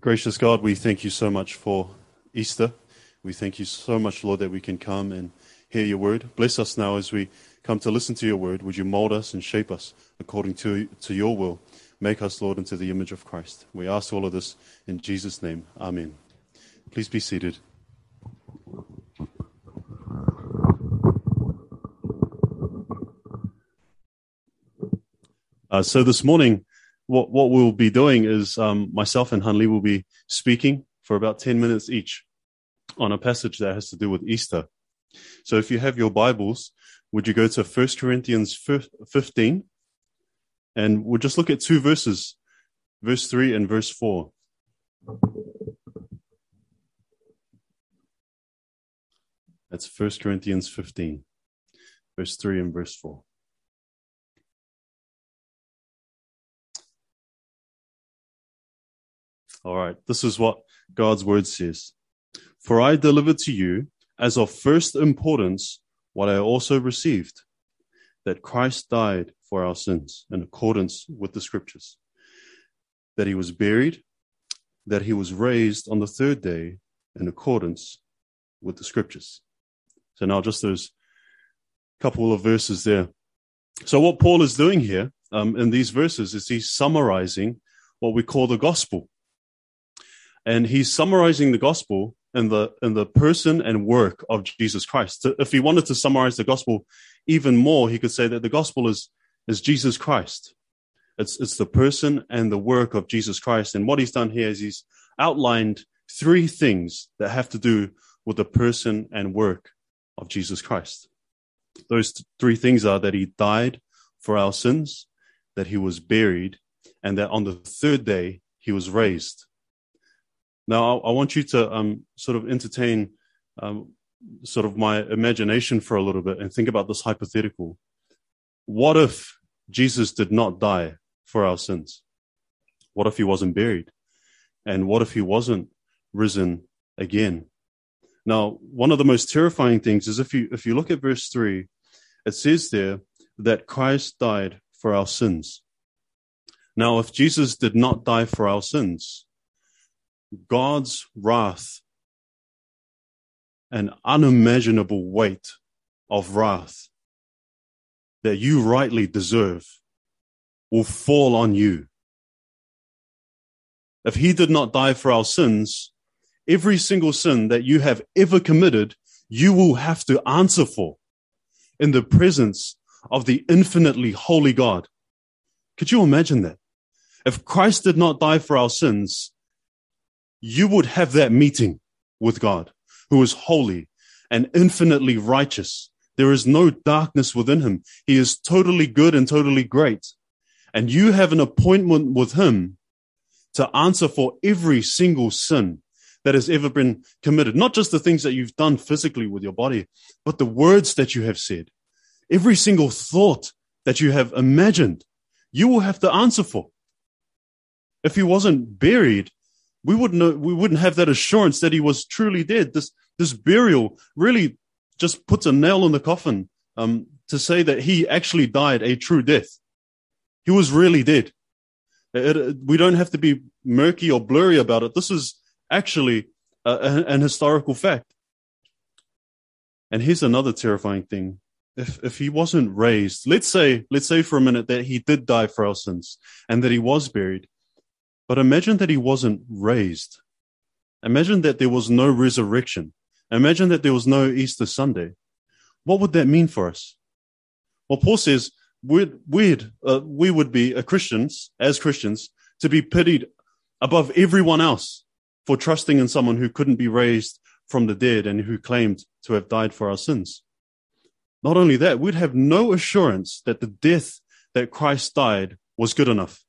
Gracious God, we thank you so much for Easter. We thank you so much, Lord, that we can come and hear your word. Bless us now as we come to listen to your word. Would you mold us and shape us according to, to your will? Make us, Lord, into the image of Christ. We ask all of this in Jesus' name. Amen. Please be seated. Uh, so this morning, what, what we'll be doing is um, myself and Hanli will be speaking for about 10 minutes each on a passage that has to do with Easter. So if you have your Bibles, would you go to 1 Corinthians 15? And we'll just look at two verses, verse 3 and verse 4. That's 1 Corinthians 15, verse 3 and verse 4. All right, this is what God's word says. For I delivered to you as of first importance what I also received that Christ died for our sins in accordance with the scriptures, that he was buried, that he was raised on the third day in accordance with the scriptures. So now just those couple of verses there. So what Paul is doing here um, in these verses is he's summarizing what we call the gospel and he's summarizing the gospel in the in the person and work of Jesus Christ. If he wanted to summarize the gospel even more, he could say that the gospel is is Jesus Christ. It's it's the person and the work of Jesus Christ. And what he's done here is he's outlined three things that have to do with the person and work of Jesus Christ. Those three things are that he died for our sins, that he was buried, and that on the third day he was raised. Now, I, want you to um, sort of entertain um, sort of my imagination for a little bit and think about this hypothetical. What if Jesus did not die for our sins? What if he wasn't buried? And what if he wasn't risen again? Now, one of the most terrifying things is if you if you look at verse 3, it says there that Christ died for our sins. Now, if Jesus did not die for our sins, God's wrath, an unimaginable weight of wrath that you rightly deserve, will fall on you. If he did not die for our sins, every single sin that you have ever committed, you will have to answer for in the presence of the infinitely holy God. Could you imagine that? If Christ did not die for our sins, you would have that meeting with God, who is holy and infinitely righteous. There is no darkness within him. He is totally good and totally great. And you have an appointment with him to answer for every single sin that has ever been committed. Not just the things that you've done physically with your body, but the words that you have said. Every single thought that you have imagined, you will have to answer for. If he wasn't buried, we wouldn't we wouldn't have that assurance that he was truly dead. This this burial really just puts a nail in the coffin um, to say that he actually died a true death. He was really dead. It, it, we don't have to be murky or blurry about it. This is actually a, a, an historical fact. And here's another terrifying thing. If, if he wasn't raised, let's say, let's say for a minute that he did die for our sins and that he was buried. But imagine that he wasn't raised. Imagine that there was no resurrection. Imagine that there was no Easter Sunday. What would that mean for us? Well, Paul says we'd, we'd, uh, we would be uh, Christians, as Christians, to be pitied above everyone else for trusting in someone who couldn't be raised from the dead and who claimed to have died for our sins. Not only that, we'd have no assurance that the death that Christ died was good enough.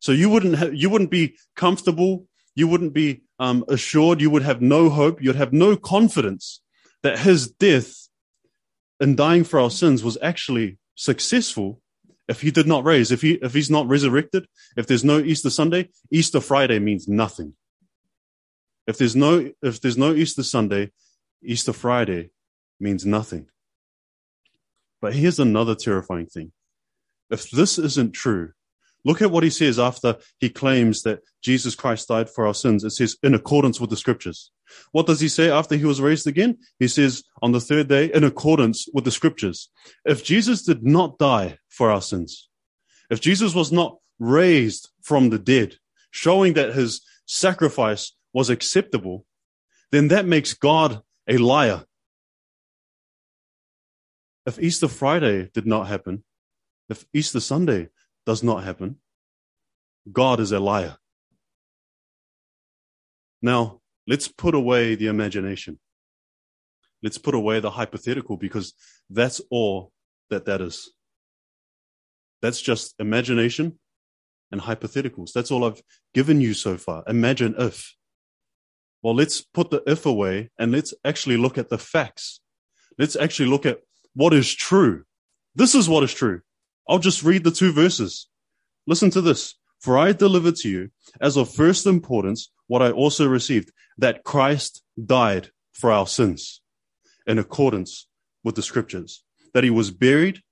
So you wouldn't ha- you wouldn't be comfortable. You wouldn't be um, assured. You would have no hope. You'd have no confidence that his death and dying for our sins was actually successful if he did not raise. If he if he's not resurrected. If there's no Easter Sunday, Easter Friday means nothing. If there's no if there's no Easter Sunday, Easter Friday means nothing. But here's another terrifying thing. If this isn't true, Look at what he says after he claims that Jesus Christ died for our sins. It says, in accordance with the scriptures. What does he say after he was raised again? He says, on the third day, in accordance with the scriptures. If Jesus did not die for our sins, if Jesus was not raised from the dead, showing that his sacrifice was acceptable, then that makes God a liar. If Easter Friday did not happen, if Easter Sunday does not happen, God is a liar. Now, let's put away the imagination. Let's put away the hypothetical because that's all that that is. That's just imagination and hypotheticals. That's all I've given you so far. Imagine if. Well, let's put the if away and let's actually look at the facts. Let's actually look at what is true. This is what is true. I'll just read the two verses. Listen to this. For I delivered to you as of first importance what I also received, that Christ died for our sins in accordance with the scriptures, that he was buried,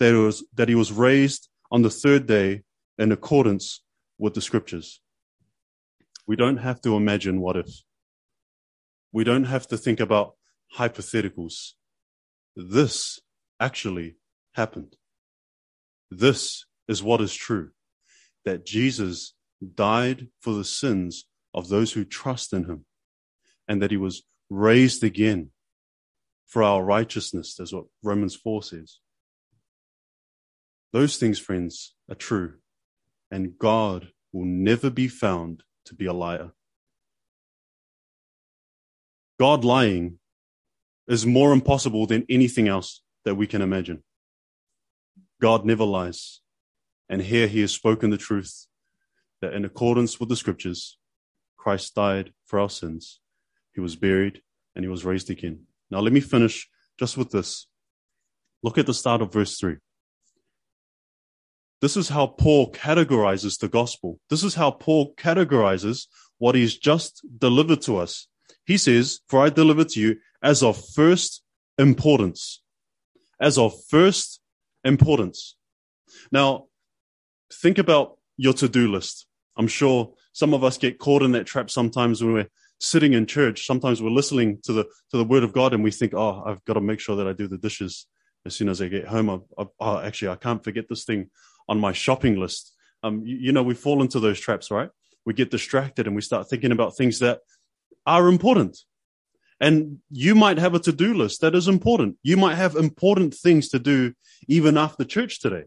that he was, that he was raised on the third day in accordance with the scriptures. We don't have to imagine what if. We don't have to think about hypotheticals. This actually happened. This is what is true that Jesus died for the sins of those who trust in him and that he was raised again for our righteousness. That's what Romans 4 says. Those things, friends, are true and God will never be found to be a liar. God lying is more impossible than anything else that we can imagine. God never lies. And here he has spoken the truth that in accordance with the scriptures, Christ died for our sins. He was buried and he was raised again. Now let me finish just with this. Look at the start of verse three. This is how Paul categorizes the gospel. This is how Paul categorizes what he's just delivered to us. He says, For I delivered to you as of first importance. As of first importance. Now, think about your to do list. I'm sure some of us get caught in that trap sometimes when we're sitting in church. Sometimes we're listening to the, to the word of God and we think, oh, I've got to make sure that I do the dishes as soon as I get home. I, I, oh, actually, I can't forget this thing on my shopping list. Um, you, you know, we fall into those traps, right? We get distracted and we start thinking about things that are important. And you might have a to do list that is important. You might have important things to do even after church today.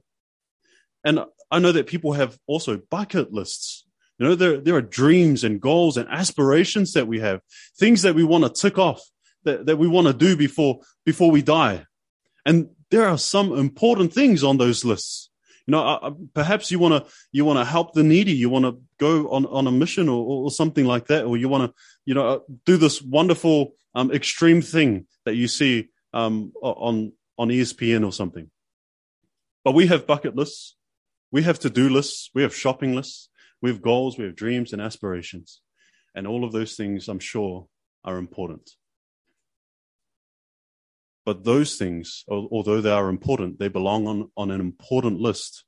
And I know that people have also bucket lists. You know, there, there are dreams and goals and aspirations that we have, things that we want to tick off, that, that we want to do before, before we die. And there are some important things on those lists. You know, uh, perhaps you want to you want to help the needy. You want to go on on a mission or, or something like that, or you want to you know do this wonderful um, extreme thing that you see um, on on ESPN or something. But we have bucket lists, we have to do lists, we have shopping lists, we have goals, we have dreams and aspirations, and all of those things, I'm sure, are important. But those things, although they are important, they belong on, on an important list.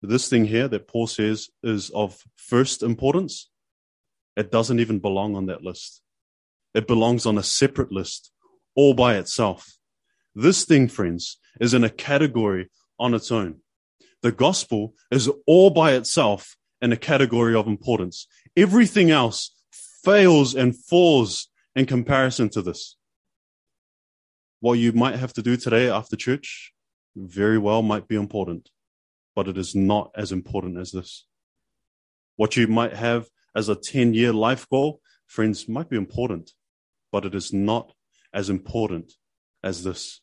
This thing here that Paul says is of first importance, it doesn't even belong on that list. It belongs on a separate list all by itself. This thing, friends, is in a category on its own. The gospel is all by itself in a category of importance. Everything else fails and falls in comparison to this what you might have to do today after church very well might be important, but it is not as important as this. What you might have as a 10 year life goal, friends, might be important, but it is not as important as this.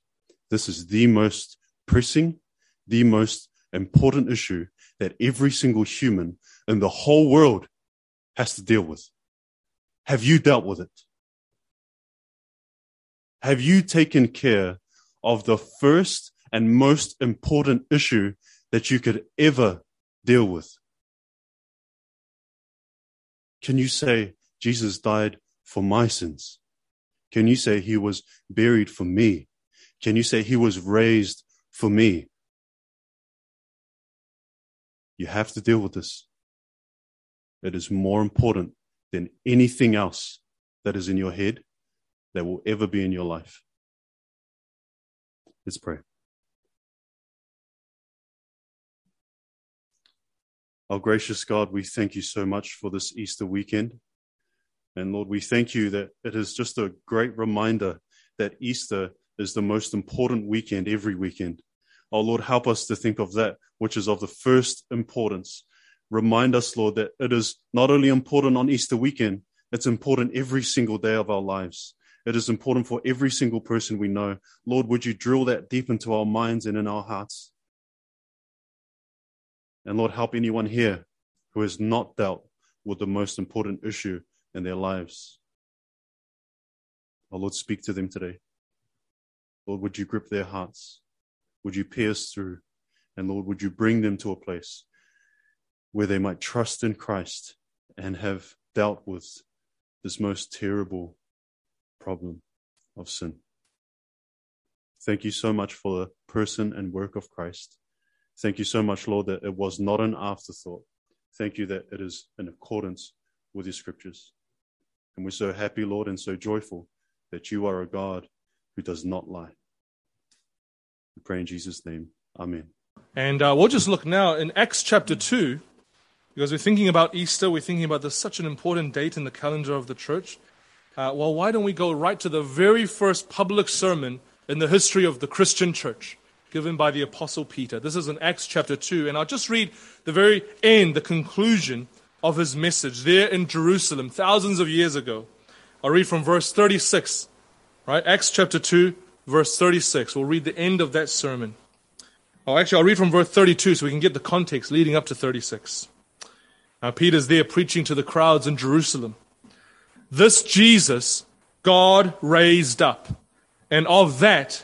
This is the most pressing, the most important issue that every single human in the whole world has to deal with. Have you dealt with it? Have you taken care of the first and most important issue that you could ever deal with? Can you say Jesus died for my sins? Can you say he was buried for me? Can you say he was raised for me? You have to deal with this. It is more important than anything else that is in your head that will ever be in your life. Let's pray. Our gracious God, we thank you so much for this Easter weekend. And Lord, we thank you that it is just a great reminder that Easter is the most important weekend every weekend. Oh Lord, help us to think of that which is of the first importance. Remind us, Lord, that it is not only important on Easter weekend, it's important every single day of our lives. It is important for every single person we know. Lord, would you drill that deep into our minds and in our hearts? And Lord, help anyone here who has not dealt with the most important issue in their lives. Oh Lord, speak to them today. Lord, would you grip their hearts? Would you pierce through? And Lord, would you bring them to a place where they might trust in Christ and have dealt with this most terrible problem of sin. Thank you so much for the person and work of Christ. Thank you so much, Lord, that it was not an afterthought. Thank you that it is in accordance with your scriptures. And we're so happy, Lord, and so joyful that you are a God who does not lie. We pray in Jesus' name. Amen. And uh, we'll just look now in Acts chapter 2, because we're thinking about Easter, we're thinking about this such an important date in the calendar of the church. Uh, well, why don't we go right to the very first public sermon in the history of the Christian church? Given by the Apostle Peter. This is in Acts chapter 2. And I'll just read the very end, the conclusion of his message there in Jerusalem, thousands of years ago. I'll read from verse 36, right? Acts chapter 2, verse 36. We'll read the end of that sermon. Oh, actually, I'll read from verse 32 so we can get the context leading up to 36. Now, Peter's there preaching to the crowds in Jerusalem. This Jesus God raised up, and of that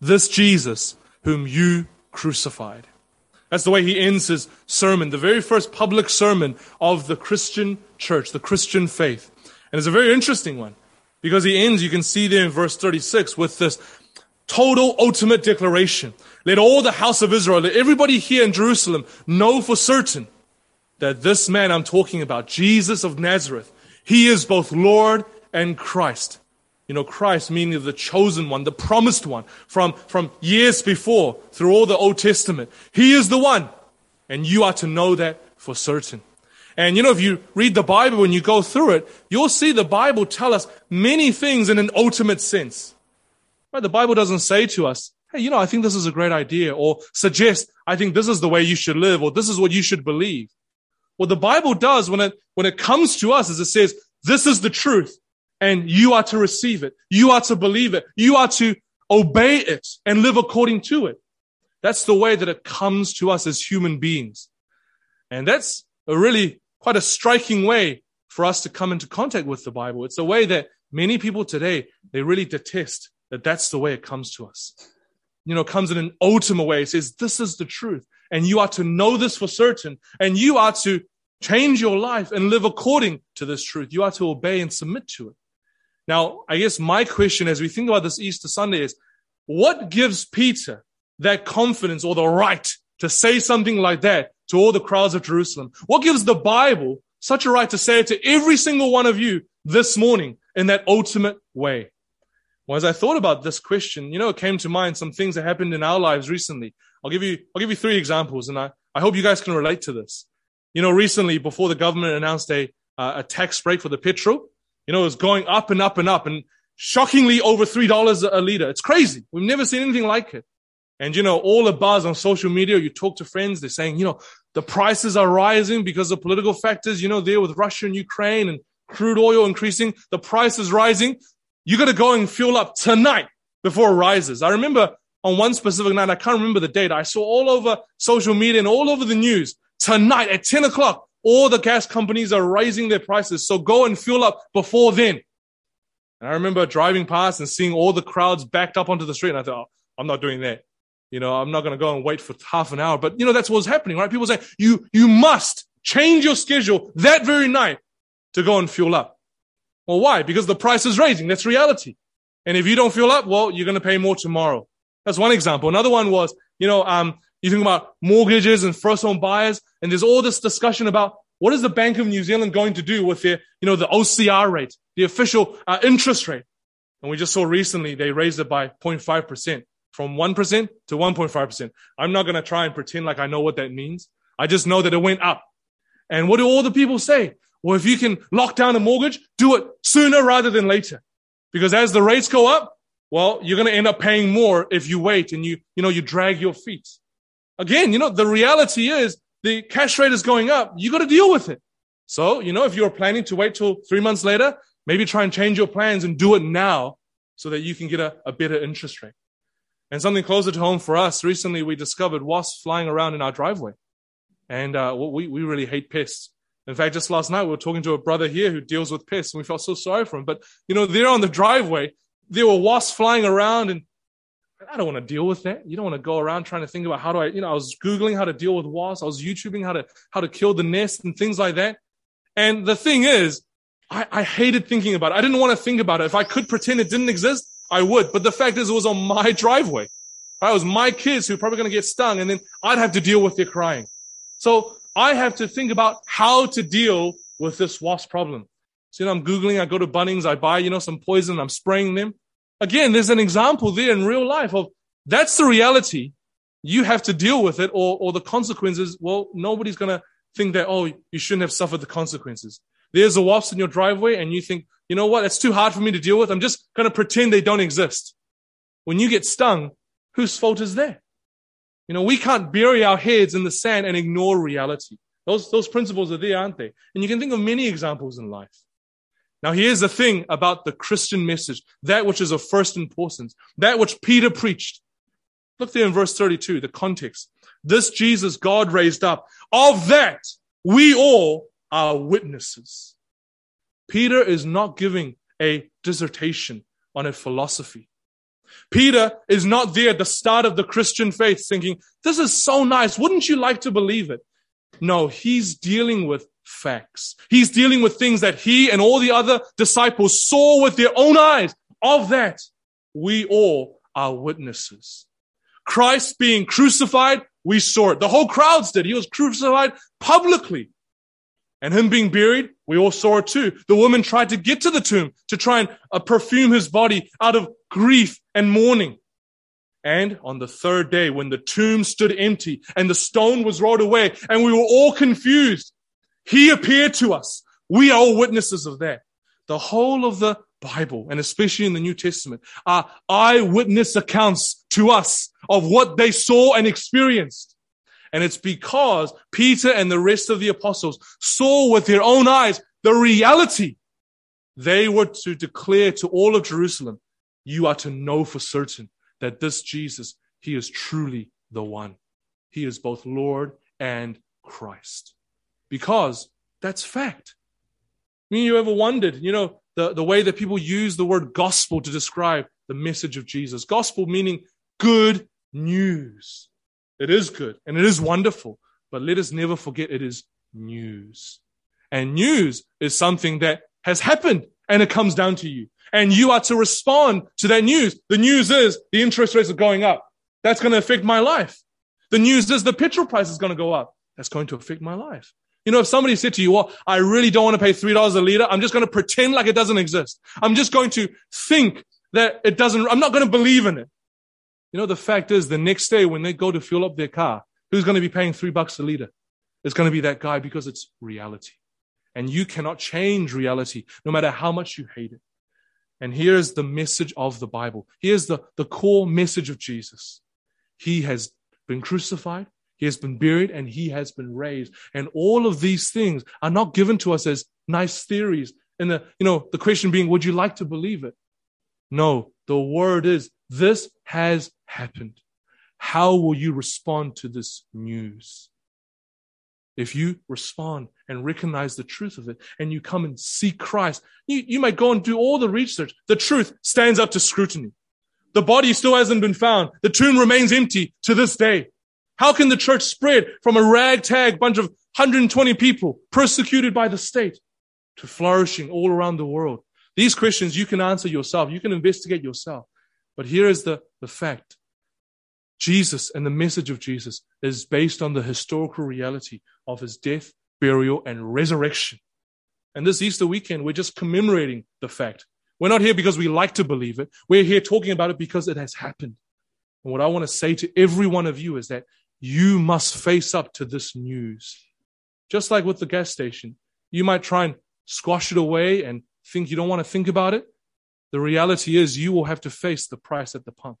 this Jesus whom you crucified. That's the way he ends his sermon, the very first public sermon of the Christian church, the Christian faith. And it's a very interesting one because he ends, you can see there in verse 36, with this total ultimate declaration. Let all the house of Israel, let everybody here in Jerusalem know for certain that this man I'm talking about, Jesus of Nazareth, he is both Lord and Christ. You know, Christ meaning the chosen one, the promised one from, from years before through all the Old Testament. He is the one. And you are to know that for certain. And you know, if you read the Bible, when you go through it, you'll see the Bible tell us many things in an ultimate sense. Right? The Bible doesn't say to us, hey, you know, I think this is a great idea, or suggest, I think this is the way you should live, or this is what you should believe. What the Bible does when it, when it comes to us is it says, this is the truth and you are to receive it. You are to believe it. You are to obey it and live according to it. That's the way that it comes to us as human beings. And that's a really quite a striking way for us to come into contact with the Bible. It's a way that many people today, they really detest that that's the way it comes to us. You know, comes in an ultimate way. It says, this is the truth. And you are to know this for certain. And you are to change your life and live according to this truth. You are to obey and submit to it. Now, I guess my question as we think about this Easter Sunday is what gives Peter that confidence or the right to say something like that to all the crowds of Jerusalem? What gives the Bible such a right to say it to every single one of you this morning in that ultimate way? Well, as I thought about this question, you know, it came to mind some things that happened in our lives recently. I'll give you, I'll give you three examples and I, I hope you guys can relate to this. You know, recently before the government announced a, uh, a tax break for the petrol, you know, it's going up and up and up and shockingly over $3 a liter. It's crazy. We've never seen anything like it. And, you know, all the buzz on social media, you talk to friends, they're saying, you know, the prices are rising because of political factors, you know, there with Russia and Ukraine and crude oil increasing. The price is rising. You got to go and fuel up tonight before it rises. I remember on one specific night, I can't remember the date, I saw all over social media and all over the news tonight at 10 o'clock, all the gas companies are raising their prices. So go and fuel up before then. And I remember driving past and seeing all the crowds backed up onto the street. And I thought, oh, I'm not doing that. You know, I'm not going to go and wait for half an hour. But you know, that's what's happening, right? People say you, you must change your schedule that very night to go and fuel up. Well, why? Because the price is raising. That's reality. And if you don't fuel up, well, you're going to pay more tomorrow. That's one example. Another one was, you know, um, you think about mortgages and first home buyers, and there's all this discussion about what is the Bank of New Zealand going to do with their, you know, the OCR rate, the official uh, interest rate. And we just saw recently they raised it by 0.5% from 1% to 1.5%. I'm not going to try and pretend like I know what that means. I just know that it went up. And what do all the people say? Well, if you can lock down a mortgage, do it sooner rather than later. Because as the rates go up, well, you're going to end up paying more if you wait and you, you know, you drag your feet. Again, you know, the reality is the cash rate is going up. You got to deal with it. So, you know, if you're planning to wait till three months later, maybe try and change your plans and do it now so that you can get a, a better interest rate. And something closer to home for us, recently we discovered wasps flying around in our driveway. And uh, we, we really hate pests. In fact, just last night we were talking to a brother here who deals with pests and we felt so sorry for him. But, you know, there on the driveway, there were wasps flying around and I don't want to deal with that. You don't want to go around trying to think about how do I, you know, I was Googling how to deal with wasps. I was YouTubing how to, how to kill the nest and things like that. And the thing is, I, I hated thinking about it. I didn't want to think about it. If I could pretend it didn't exist, I would. But the fact is, it was on my driveway. It was my kids who were probably going to get stung and then I'd have to deal with their crying. So I have to think about how to deal with this wasp problem. So, you know, I'm Googling, I go to Bunnings, I buy, you know, some poison, I'm spraying them. Again, there's an example there in real life of that's the reality. You have to deal with it or, or the consequences. Well, nobody's going to think that, oh, you shouldn't have suffered the consequences. There's a wasp in your driveway and you think, you know what? It's too hard for me to deal with. I'm just going to pretend they don't exist. When you get stung, whose fault is that? You know, we can't bury our heads in the sand and ignore reality. Those, those principles are there, aren't they? And you can think of many examples in life. Now, here's the thing about the Christian message, that which is of first importance, that which Peter preached. Look there in verse 32, the context. This Jesus God raised up, of that we all are witnesses. Peter is not giving a dissertation on a philosophy. Peter is not there at the start of the Christian faith thinking, this is so nice. Wouldn't you like to believe it? No, he's dealing with facts. He's dealing with things that he and all the other disciples saw with their own eyes. Of that, we all are witnesses. Christ being crucified, we saw it. The whole crowds did. He was crucified publicly. And him being buried, we all saw it too. The woman tried to get to the tomb to try and uh, perfume his body out of grief and mourning. And on the third day, when the tomb stood empty and the stone was rolled away and we were all confused, he appeared to us. We are all witnesses of that. The whole of the Bible, and especially in the New Testament, are eyewitness accounts to us of what they saw and experienced. And it's because Peter and the rest of the apostles saw with their own eyes the reality. They were to declare to all of Jerusalem, you are to know for certain that this Jesus, he is truly the one. He is both Lord and Christ. Because that's fact. I mean, you ever wondered, you know, the, the way that people use the word gospel to describe the message of Jesus? Gospel meaning good news. It is good and it is wonderful, but let us never forget it is news. And news is something that has happened and it comes down to you. And you are to respond to that news. The news is the interest rates are going up. That's going to affect my life. The news is the petrol price is going to go up. That's going to affect my life. You know, if somebody said to you, well, I really don't want to pay $3 a liter, I'm just going to pretend like it doesn't exist. I'm just going to think that it doesn't, I'm not going to believe in it. You know, the fact is the next day when they go to fuel up their car, who's going to be paying three bucks a liter? It's going to be that guy because it's reality. And you cannot change reality no matter how much you hate it. And here's the message of the Bible. Here's the, the core message of Jesus. He has been crucified. He has been buried and he has been raised. And all of these things are not given to us as nice theories. And the, you know, the question being, would you like to believe it? No, the word is this has happened. How will you respond to this news? if you respond and recognize the truth of it and you come and see Christ, you, you might go and do all the research. The truth stands up to scrutiny. The body still hasn't been found. The tomb remains empty to this day. How can the church spread from a ragtag bunch of 120 people persecuted by the state to flourishing all around the world? These questions you can answer yourself. You can investigate yourself. But here is the, the fact. Jesus and the message of Jesus is based on the historical reality of his death, burial, and resurrection. And this Easter weekend, we're just commemorating the fact. We're not here because we like to believe it. We're here talking about it because it has happened. And what I want to say to every one of you is that you must face up to this news. Just like with the gas station, you might try and squash it away and think you don't want to think about it. The reality is you will have to face the price at the pump.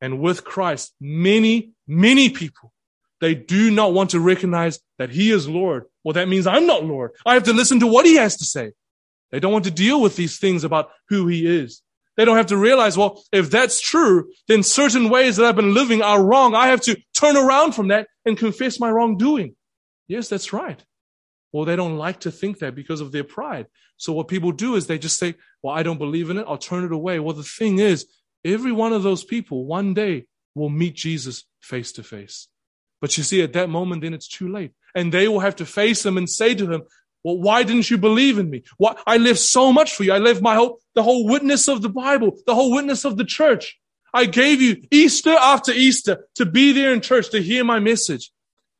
And with Christ, many, many people, they do not want to recognize that he is Lord. Well, that means I'm not Lord. I have to listen to what he has to say. They don't want to deal with these things about who he is. They don't have to realize, well, if that's true, then certain ways that I've been living are wrong. I have to turn around from that and confess my wrongdoing. Yes, that's right. Well, they don't like to think that because of their pride. So what people do is they just say, well, I don't believe in it. I'll turn it away. Well, the thing is, every one of those people one day will meet Jesus face to face. But you see, at that moment, then it's too late. And they will have to face him and say to him, well, why didn't you believe in me? What I lived so much for you. I lived my whole, the whole witness of the Bible, the whole witness of the church. I gave you Easter after Easter to be there in church to hear my message.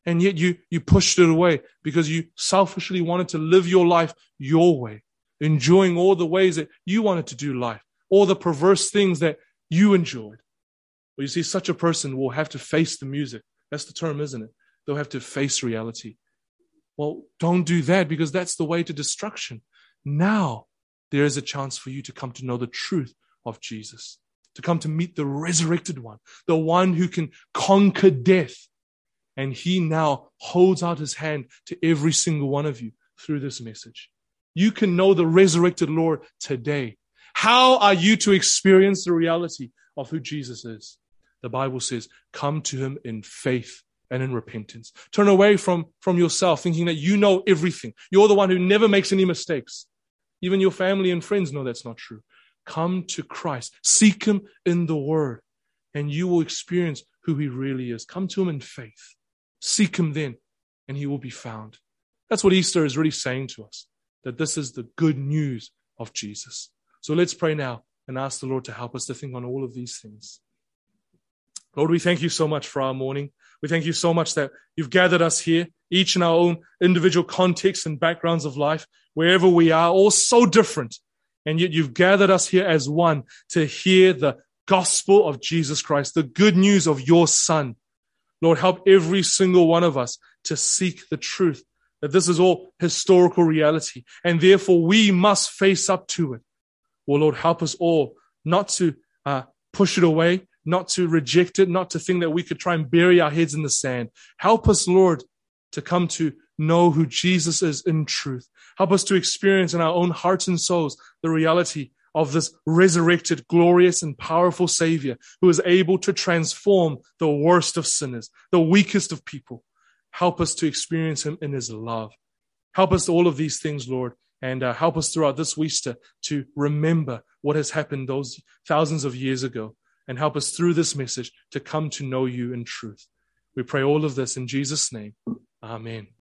And yet you, you pushed it away because you selfishly wanted to live your life your way, enjoying all the ways that you wanted to do life, all the perverse things that you enjoyed. Well, you see, such a person will have to face the music. That's the term, isn't it? They'll have to face reality. Well, don't do that because that's the way to destruction. Now there is a chance for you to come to know the truth of Jesus, to come to meet the resurrected one, the one who can conquer death. And he now holds out his hand to every single one of you through this message. You can know the resurrected Lord today. How are you to experience the reality of who Jesus is? The Bible says, come to him in faith and in repentance. Turn away from, from yourself thinking that you know everything. You're the one who never makes any mistakes. Even your family and friends know that's not true. Come to Christ. Seek him in the word and you will experience who he really is. Come to him in faith. Seek him then and he will be found. That's what Easter is really saying to us, that this is the good news of Jesus. So let's pray now and ask the Lord to help us to think on all of these things. Lord, we thank you so much for our morning. We thank you so much that you've gathered us here, each in our own individual contexts and backgrounds of life, wherever we are, all so different. And yet you've gathered us here as one to hear the gospel of Jesus Christ, the good news of your son. Lord, help every single one of us to seek the truth that this is all historical reality and therefore we must face up to it. Well, Lord, help us all not to uh, push it away, not to reject it, not to think that we could try and bury our heads in the sand. Help us, Lord, to come to know who Jesus is in truth. Help us to experience in our own hearts and souls the reality of this resurrected, glorious, and powerful Savior who is able to transform the worst of sinners, the weakest of people. Help us to experience Him in His love. Help us all of these things, Lord, and uh, help us throughout this Easter to remember what has happened those thousands of years ago and help us through this message to come to know you in truth. We pray all of this in Jesus' name. Amen.